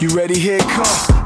You ready? Here come.